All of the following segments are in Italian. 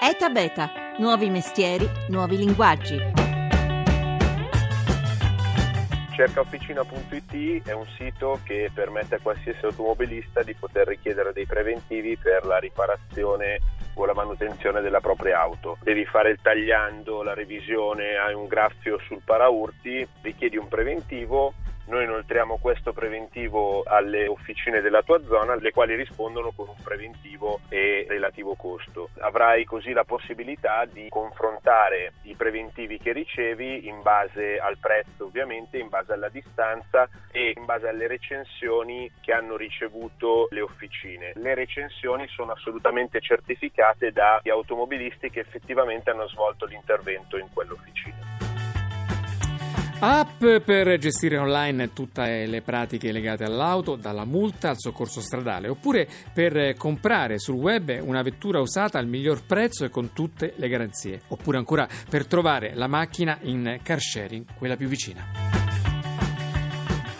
ETA Beta, nuovi mestieri, nuovi linguaggi. Cercaofficina.it è un sito che permette a qualsiasi automobilista di poter richiedere dei preventivi per la riparazione o la manutenzione della propria auto. Devi fare il tagliando, la revisione, hai un graffio sul paraurti, richiedi un preventivo noi inoltriamo questo preventivo alle officine della tua zona, le quali rispondono con un preventivo e relativo costo. Avrai così la possibilità di confrontare i preventivi che ricevi in base al prezzo ovviamente, in base alla distanza e in base alle recensioni che hanno ricevuto le officine. Le recensioni sono assolutamente certificate da automobilisti che effettivamente hanno svolto l'intervento in quell'officina. App per gestire online tutte le pratiche legate all'auto, dalla multa al soccorso stradale, oppure per comprare sul web una vettura usata al miglior prezzo e con tutte le garanzie, oppure ancora per trovare la macchina in car sharing, quella più vicina.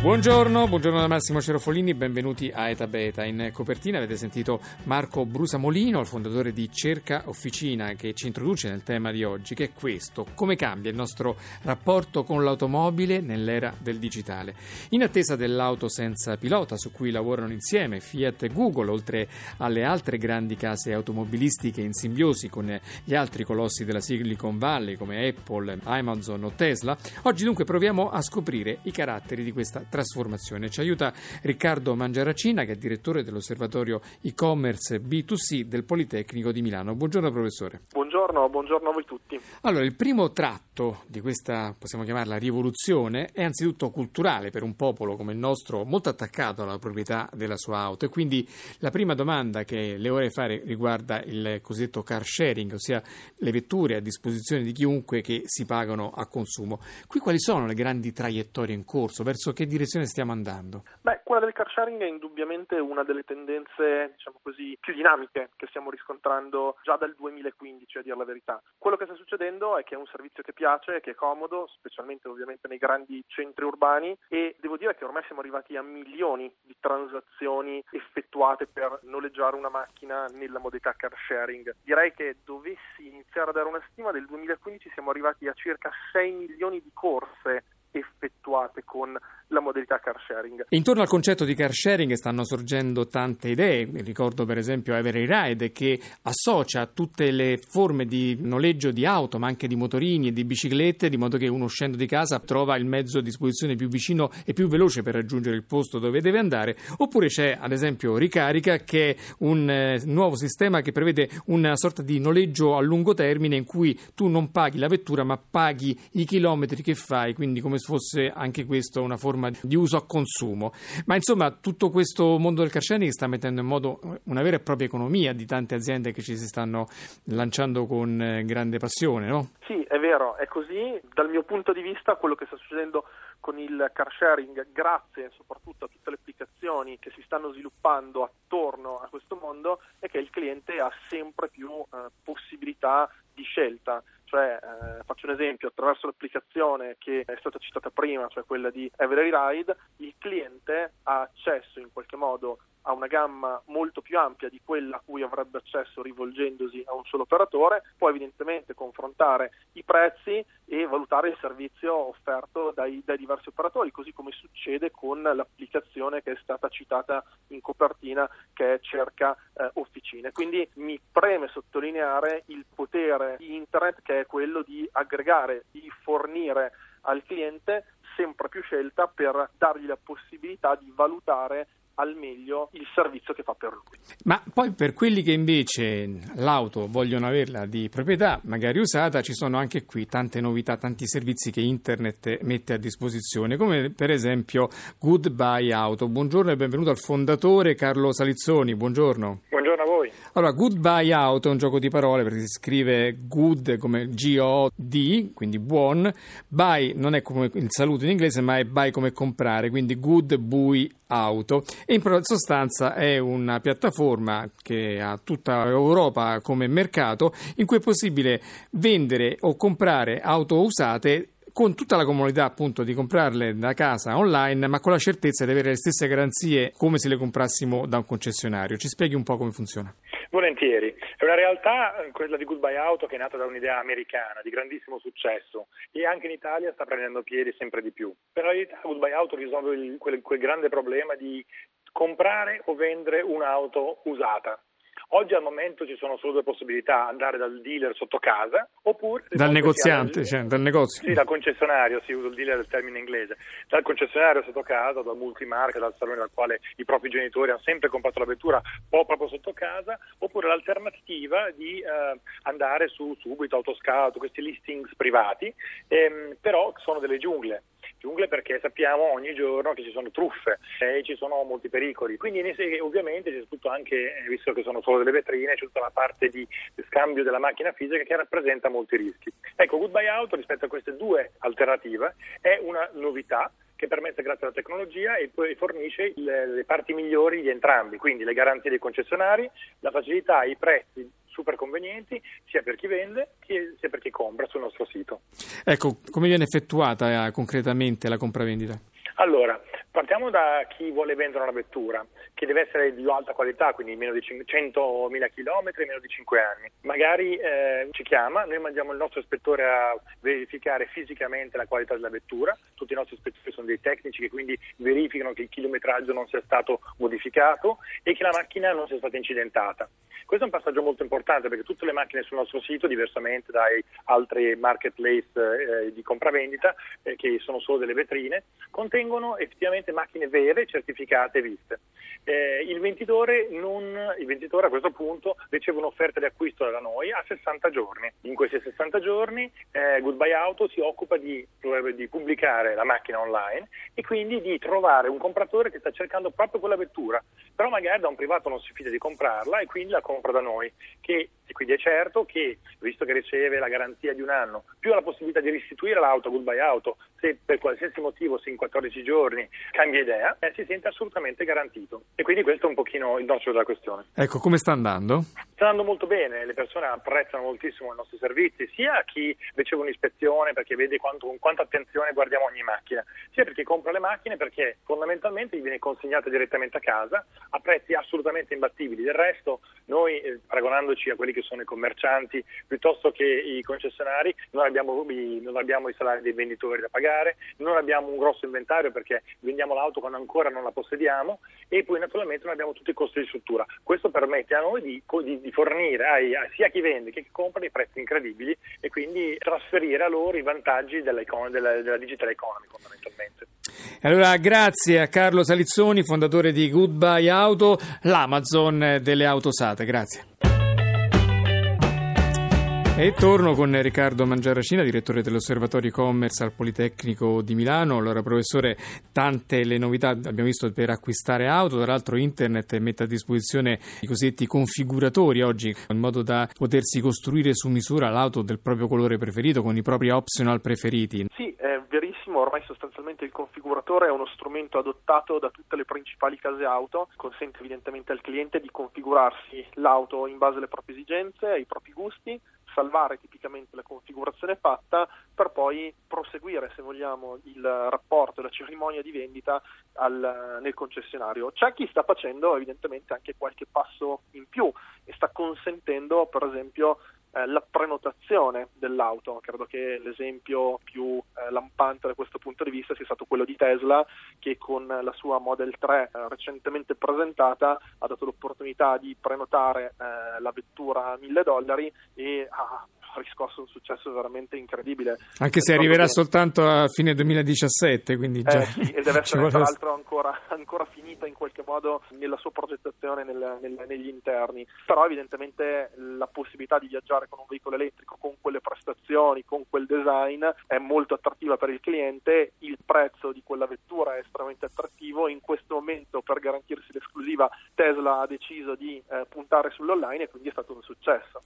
Buongiorno, buongiorno da Massimo Cerofolini, benvenuti a Eta Beta. In copertina avete sentito Marco Brusamolino, il fondatore di Cerca Officina, che ci introduce nel tema di oggi, che è questo, come cambia il nostro rapporto con l'automobile nell'era del digitale. In attesa dell'auto senza pilota, su cui lavorano insieme Fiat e Google, oltre alle altre grandi case automobilistiche in simbiosi con gli altri colossi della Silicon Valley come Apple, Amazon o Tesla, oggi dunque proviamo a scoprire i caratteri di questa trasformazione. Ci aiuta Riccardo Mangiaracina, che è direttore dell'osservatorio e-commerce B2C del Politecnico di Milano. Buongiorno professore. Buongiorno, buongiorno a voi tutti. Allora, il primo tratto di questa, possiamo chiamarla rivoluzione, è anzitutto culturale per un popolo come il nostro, molto attaccato alla proprietà della sua auto. E quindi la prima domanda che le vorrei fare riguarda il cosiddetto car sharing, ossia le vetture a disposizione di chiunque che si pagano a consumo. Qui quali sono le grandi traiettorie in corso? Verso che direzione? Direzione stiamo andando? Beh, quella del car sharing è indubbiamente una delle tendenze, diciamo così, più dinamiche che stiamo riscontrando già dal 2015, a dire la verità. Quello che sta succedendo è che è un servizio che piace, che è comodo, specialmente ovviamente nei grandi centri urbani e devo dire che ormai siamo arrivati a milioni di transazioni effettuate per noleggiare una macchina nella modalità car sharing. Direi che dovessi iniziare a dare una stima, del 2015 siamo arrivati a circa 6 milioni di corse effettuate con la modalità car sharing. Intorno al concetto di car sharing stanno sorgendo tante idee, ricordo per esempio Every Ride che associa tutte le forme di noleggio di auto ma anche di motorini e di biciclette di modo che uno uscendo di casa trova il mezzo a disposizione più vicino e più veloce per raggiungere il posto dove deve andare. Oppure c'è ad esempio Ricarica che è un eh, nuovo sistema che prevede una sorta di noleggio a lungo termine in cui tu non paghi la vettura ma paghi i chilometri che fai. Quindi come se fosse anche questo una forma di uso a consumo. Ma insomma tutto questo mondo del car sharing sta mettendo in moto una vera e propria economia di tante aziende che ci si stanno lanciando con eh, grande passione, no? Sì, è vero, è così. Dal mio punto di vista quello che sta succedendo con il car sharing, grazie soprattutto a tutte le applicazioni che si stanno sviluppando attorno a questo mondo, è che il cliente ha sempre più eh, possibilità di scelta. Cioè, eh, faccio un esempio, attraverso l'applicazione che è stata citata prima, cioè quella di Every Ride, cliente ha accesso in qualche modo a una gamma molto più ampia di quella a cui avrebbe accesso rivolgendosi a un solo operatore, può evidentemente confrontare i prezzi e valutare il servizio offerto dai, dai diversi operatori, così come succede con l'applicazione che è stata citata in copertina che è Cerca eh, Officine. Quindi mi preme sottolineare il potere di Internet che è quello di aggregare, di fornire al cliente sempre più scelta per dargli la possibilità di valutare al meglio il servizio che fa per lui. Ma poi per quelli che invece l'auto vogliono averla di proprietà, magari usata, ci sono anche qui tante novità, tanti servizi che internet mette a disposizione, come per esempio Goodbye Auto. Buongiorno e benvenuto al fondatore Carlo Salizzoni, buongiorno. Buongiorno a voi. Allora, Goodbye Auto è un gioco di parole perché si scrive good come G-O-D, quindi buon, buy non è come il saluto in inglese ma è buy come comprare, quindi good bui auto e in sostanza è una piattaforma che ha tutta Europa come mercato in cui è possibile vendere o comprare auto usate con tutta la comodità appunto di comprarle da casa online, ma con la certezza di avere le stesse garanzie come se le comprassimo da un concessionario. Ci spieghi un po' come funziona? Volentieri. È una realtà, eh, quella di Goodbye Auto, che è nata da un'idea americana di grandissimo successo e anche in Italia sta prendendo piedi sempre di più. Per la verità Goodbye Auto risolve quel, quel grande problema di comprare o vendere un'auto usata. Oggi al momento ci sono solo due possibilità, andare dal dealer sotto casa oppure... Dal negoziante, cioè, dal negozio. Sì, dal concessionario, si usa il dealer del termine inglese, dal concessionario sotto casa, dal multimarca, dal salone dal quale i propri genitori hanno sempre comprato la vettura o proprio sotto casa, oppure l'alternativa di eh, andare su Subito, Autoscout, questi listings privati, ehm, però sono delle giungle giungle perché sappiamo ogni giorno che ci sono truffe e ci sono molti pericoli. Quindi ovviamente c'è tutto anche, eh, visto che sono solo delle vetrine, c'è tutta la parte di scambio della macchina fisica che rappresenta molti rischi. Ecco, Goodbye Auto rispetto a queste due alternative è una novità che permette grazie alla tecnologia e poi fornisce le, le parti migliori di entrambi, quindi le garanzie dei concessionari, la facilità, i prezzi super convenienti sia per chi vende sia per chi compra sul nostro sito. Ecco, come viene effettuata eh, concretamente la compravendita? Allora, partiamo da chi vuole vendere una vettura, che deve essere di alta qualità, quindi meno di 100.000 km meno di 5 anni. Magari eh, ci chiama, noi mandiamo il nostro ispettore a verificare fisicamente la qualità della vettura, tutti i nostri ispettori sono dei tecnici che quindi verificano che il chilometraggio non sia stato modificato e che la macchina non sia stata incidentata. Questo è un passaggio molto importante perché tutte le macchine sul nostro sito, diversamente dai altri marketplace eh, di compravendita, eh, che sono solo delle vetrine, contengono effettivamente macchine vere, certificate e viste. Eh, il, venditore non, il, venditore a questo punto riceve un'offerta di acquisto da noi a 60 giorni. In questi 60 giorni eh, Goodbye Auto si occupa di, di, pubblicare la macchina online e quindi di trovare un compratore che sta cercando proprio quella vettura, però magari da un privato non si fida di comprarla e quindi la compra da noi. Che, e quindi è certo che, visto che riceve la garanzia di un anno, più la possibilità di restituire l'auto a Goodbye Auto, se per qualsiasi motivo, se in 14 giorni cambia idea, eh, si sente assolutamente garantito. E quindi questo è un pochino il nocciolo della questione. Ecco, come sta andando? Sta andando molto bene, le persone apprezzano moltissimo i nostri servizi, sia chi riceve un'ispezione perché vede quanto, con quanta attenzione guardiamo ogni macchina, sia per chi compra le macchine perché fondamentalmente gli viene consegnata direttamente a casa a prezzi assolutamente imbattibili. Del resto noi, eh, paragonandoci a quelli che sono i commercianti piuttosto che i concessionari, non abbiamo, non abbiamo i salari dei venditori da pagare, non abbiamo un grosso inventario perché vendiamo l'auto quando ancora non la possediamo e poi naturalmente non abbiamo tutti i costi di struttura. Questo permette a noi di, di di fornire ai, sia chi vende che chi compra dei prezzi incredibili e quindi trasferire a loro i vantaggi della, della, della digital economy fondamentalmente. Allora, grazie a Carlo Salizzoni, fondatore di Goodbye Auto, l'Amazon delle auto usate. Grazie. E torno con Riccardo Mangiaracina, direttore dell'Osservatorio e-commerce al Politecnico di Milano. Allora, professore, tante le novità abbiamo visto per acquistare auto, tra l'altro internet mette a disposizione i cosiddetti configuratori oggi, in modo da potersi costruire su misura l'auto del proprio colore preferito, con i propri optional preferiti. Sì, è verissimo, ormai sostanzialmente il configuratore è uno strumento adottato da tutte le principali case auto, consente evidentemente al cliente di configurarsi l'auto in base alle proprie esigenze, ai propri gusti, salvare tipicamente la configurazione fatta per poi proseguire, se vogliamo, il rapporto, la cerimonia di vendita al, nel concessionario. C'è chi sta facendo evidentemente anche qualche passo in più e sta consentendo, per esempio, eh, la prenotazione dell'auto. Credo che l'esempio più eh, lampante da questo punto di vista sia stato quello di Tesla che con la sua Model 3 eh, recentemente presentata ha dato l'opportunità di prenotare eh, la vettura a 1000 dollari e ha riscosso un successo veramente incredibile. Anche se arriverà soltanto a fine 2017, quindi già... Eh, sì, e deve essere tra l'altro ancora, ancora, finita in qualche modo nella sua progettazione nel, nel, negli interni. Però evidentemente la possibilità di viaggiare con un veicolo elettrico, con quelle prestazioni, con quel design è molto attrattiva per il cliente, il prezzo di quella vettura è estremamente attrattivo, in questo momento per garantirsi l'esclusiva Tesla ha deciso di eh, puntare sull'online e quindi è stato un successo.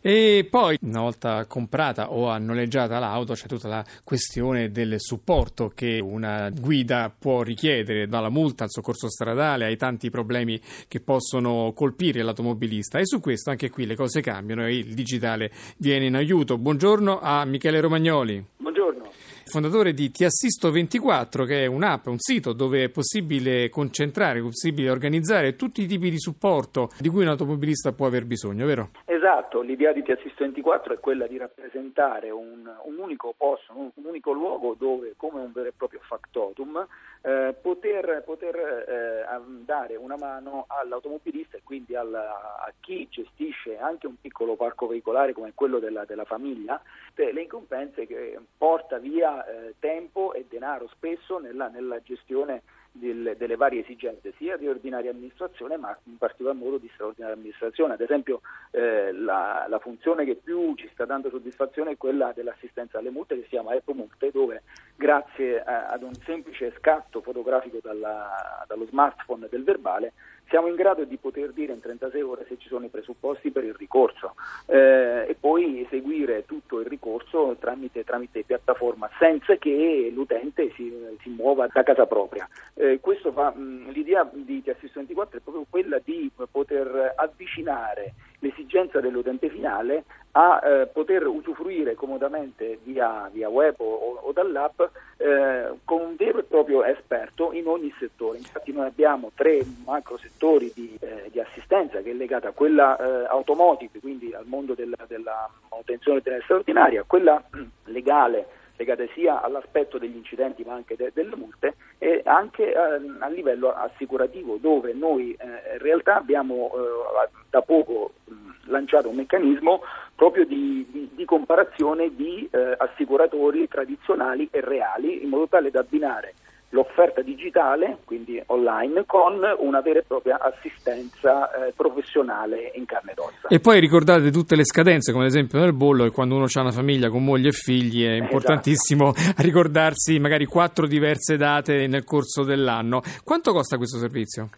E poi una volta comprata o noleggiata l'auto c'è tutta la questione del supporto che una guida può richiedere, dalla multa al soccorso stradale ai tanti problemi che possono colpire l'automobilista e su questo anche qui le cose cambiano e il digitale viene in aiuto. Buongiorno a Michele Romagnoli. Buongiorno. fondatore di Ti Assisto 24, che è un'app, un sito dove è possibile concentrare, è possibile organizzare tutti i tipi di supporto di cui un automobilista può aver bisogno, vero? Esatto, l'idea di Ti Assisto 24 è quella di rappresentare un, un unico posto, un, un, unico luogo dove, come un vero e proprio factotum, eh, poter, poter eh, dare una mano all'automobilista e quindi alla, a chi gestisce anche un piccolo parco veicolare come quello della, della famiglia, le incombenze che porta via eh, tempo e denaro spesso nella, nella gestione del, delle varie esigenze sia di ordinaria amministrazione ma in particolar modo di straordinaria amministrazione. Ad esempio eh, la, la, funzione che più ci sta dando soddisfazione è quella dell'assistenza alle multe che si chiama Epo Multe dove grazie a, ad un semplice scatto fotografico dalla, dallo smartphone del verbale siamo in grado di poter dire in 36 ore se ci sono i presupposti per il ricorso eh, e poi eseguire tutto il ricorso tramite, tramite piattaforma senza che l'utente si, si muova da casa propria. Eh, fa, mh, l'idea di T-Assist 24 è proprio quella di poter avvicinare l'esigenza dell'utente finale a eh, poter usufruire comodamente via, via web o, o dall'app eh, con un vero e proprio esperto in ogni settore. Infatti noi abbiamo tre macro settori di, eh, di assistenza che è legata a quella eh, automotive, quindi al mondo della, della manutenzione straordinaria, quella legale legate sia all'aspetto degli incidenti ma anche de- delle multe e anche eh, a livello assicurativo dove noi eh, in realtà abbiamo eh, da poco mh, lanciato un meccanismo proprio di, di, di comparazione di eh, assicuratori tradizionali e reali in modo tale da abbinare l'offerta digitale, quindi online, con una vera e propria assistenza eh, professionale in carne ed ossa. E poi ricordate tutte le scadenze, come ad esempio nel bollo, che quando uno ha una famiglia con moglie e figli è importantissimo esatto. ricordarsi magari quattro diverse date nel corso dell'anno. Quanto costa questo servizio?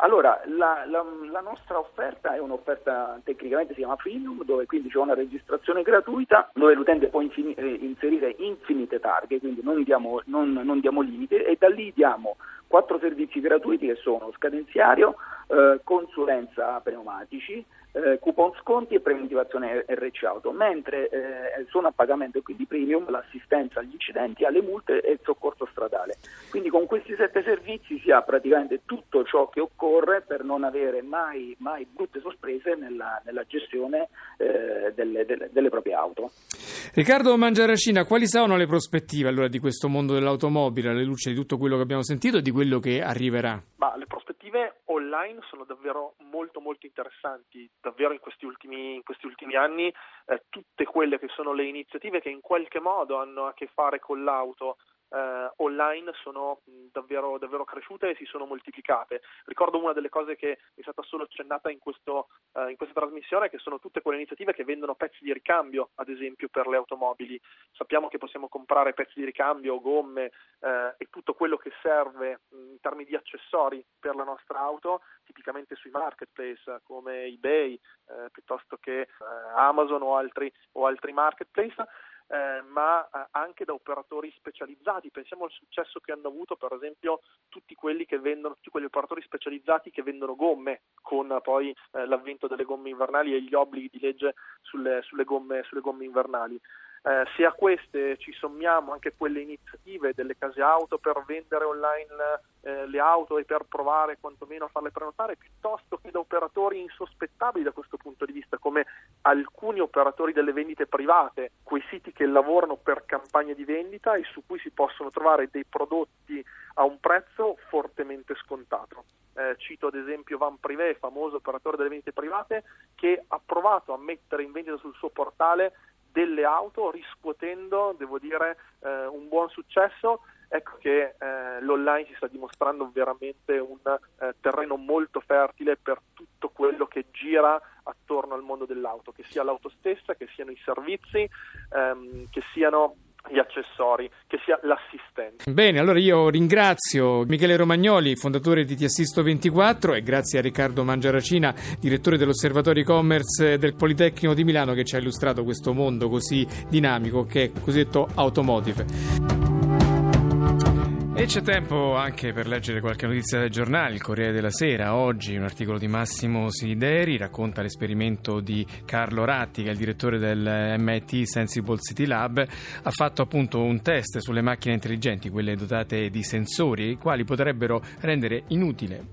Allora, la, la, la, nostra offerta è un'offerta tecnicamente si chiama freemium, dove quindi c'è una registrazione gratuita, dove l'utente può infini, eh, inserire infinite targhe, quindi non diamo, non, non diamo limite e da lì diamo quattro servizi gratuiti che sono scadenziario, eh, consulenza pneumatici, eh, coupon sconti e preventivazione RC Auto, mentre eh, sono a pagamento quindi premium l'assistenza agli incidenti, alle multe e il soccorso stradale. Quindi con questi sette servizi si ha praticamente tutto ciò che occorre per non avere mai, mai brutte sorprese nella, nella gestione eh, delle, delle, delle, proprie auto. Riccardo Mangiaracina, quali sono le prospettive allora di questo mondo dell'automobile alla luce di tutto quello che abbiamo sentito e di quello che arriverà? Ma le prospettive online sono davvero molto molto interessanti, davvero in questi ultimi, in questi ultimi anni eh, tutte quelle che sono le iniziative che in qualche modo hanno a che fare con l'auto eh, online sono davvero, davvero, cresciute e si sono moltiplicate. Ricordo una delle cose che è stata solo accennata in, questo, eh, in questa trasmissione, che sono tutte quelle iniziative che vendono pezzi di ricambio, ad esempio per le automobili. Sappiamo che possiamo comprare pezzi di ricambio, gomme eh, e tutto quello che serve in termini di accessori per la nostra auto, tipicamente sui marketplace come eBay, eh, piuttosto che eh, Amazon o altri, o altri marketplace eh, ma eh, anche da operatori specializzati. Pensiamo al successo che hanno avuto, per esempio, tutti quelli che vendono, tutti quegli operatori specializzati che vendono gomme, con poi eh, l'avvento delle gomme invernali e gli obblighi di legge sulle, sulle, gomme, sulle gomme invernali. Eh, se a queste ci sommiamo anche quelle iniziative delle case auto per vendere online eh, le auto e per provare quantomeno a farle prenotare, piuttosto che da operatori insospettabili da questo punto di vista, come alcuni operatori delle vendite private, quei siti che lavorano per campagne di vendita e su cui si possono trovare dei prodotti a un prezzo fortemente scontato. Eh, cito ad esempio Van Privé, famoso operatore delle vendite private, che ha provato a mettere in vendita sul suo portale delle auto riscuotendo, devo dire, eh, un buon successo. Ecco che eh, l'online si sta dimostrando veramente un eh, terreno molto fertile per tutto quello che gira attorno al mondo dell'auto, che sia l'auto stessa, che siano i servizi, ehm, che siano gli accessori, che sia l'assistente. Bene, allora io ringrazio Michele Romagnoli, fondatore di Ti Assisto 24 e grazie a Riccardo Mangiaracina, direttore dell'Osservatorio e-commerce del Politecnico di Milano che ci ha illustrato questo mondo così dinamico che è cosiddetto automotive. E c'è tempo anche per leggere qualche notizia dai giornali. Il Corriere della Sera, oggi un articolo di Massimo Sideri racconta l'esperimento di Carlo Ratti, che è il direttore del MIT Sensible City Lab. Ha fatto appunto un test sulle macchine intelligenti, quelle dotate di sensori, i quali potrebbero rendere inutile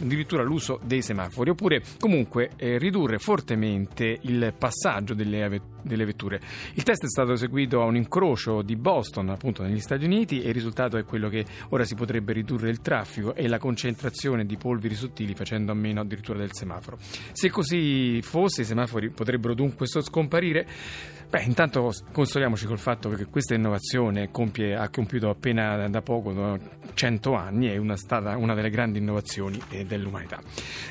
addirittura l'uso dei semafori, oppure comunque eh, ridurre fortemente il passaggio delle, delle vetture. Il test è stato eseguito a un incrocio di Boston, appunto negli Stati Uniti, e il risultato è quello che ora si potrebbe ridurre il traffico e la concentrazione di polveri sottili facendo a meno addirittura del semaforo. Se così fosse, i semafori potrebbero dunque scomparire. Beh, intanto consoliamoci col fatto che questa innovazione compie, ha compiuto appena da poco 100 anni, è una, stata una delle grandi innovazioni eh, dell'umanità.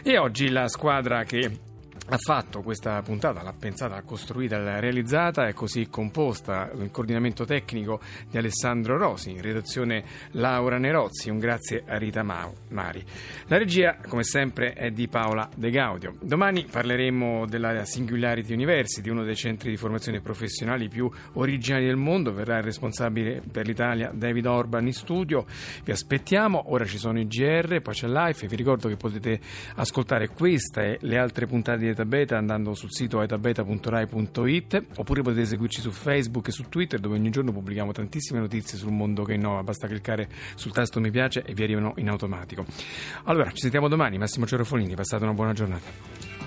E oggi la squadra che ha fatto questa puntata, l'ha pensata, l'ha costruita, l'ha realizzata, è così composta, il coordinamento tecnico di Alessandro Rosi, in redazione Laura Nerozzi, un grazie a Rita Mari. La regia, come sempre, è di Paola De Gaudio. Domani parleremo della Singularity University, uno dei centri di formazione professionali più originali del mondo, verrà il responsabile per l'Italia David Orban in studio, vi aspettiamo, ora ci sono i GR, poi c'è Life, vi ricordo che potete ascoltare questa e le altre puntate di Etabeta andando sul sito etabeta.rai.it oppure potete seguirci su Facebook e su Twitter dove ogni giorno pubblichiamo tantissime notizie sul mondo che innova, basta cliccare sul tasto mi piace e vi arrivano in automatico. Allora, ci sentiamo domani, Massimo Cerofolini, passate una buona giornata.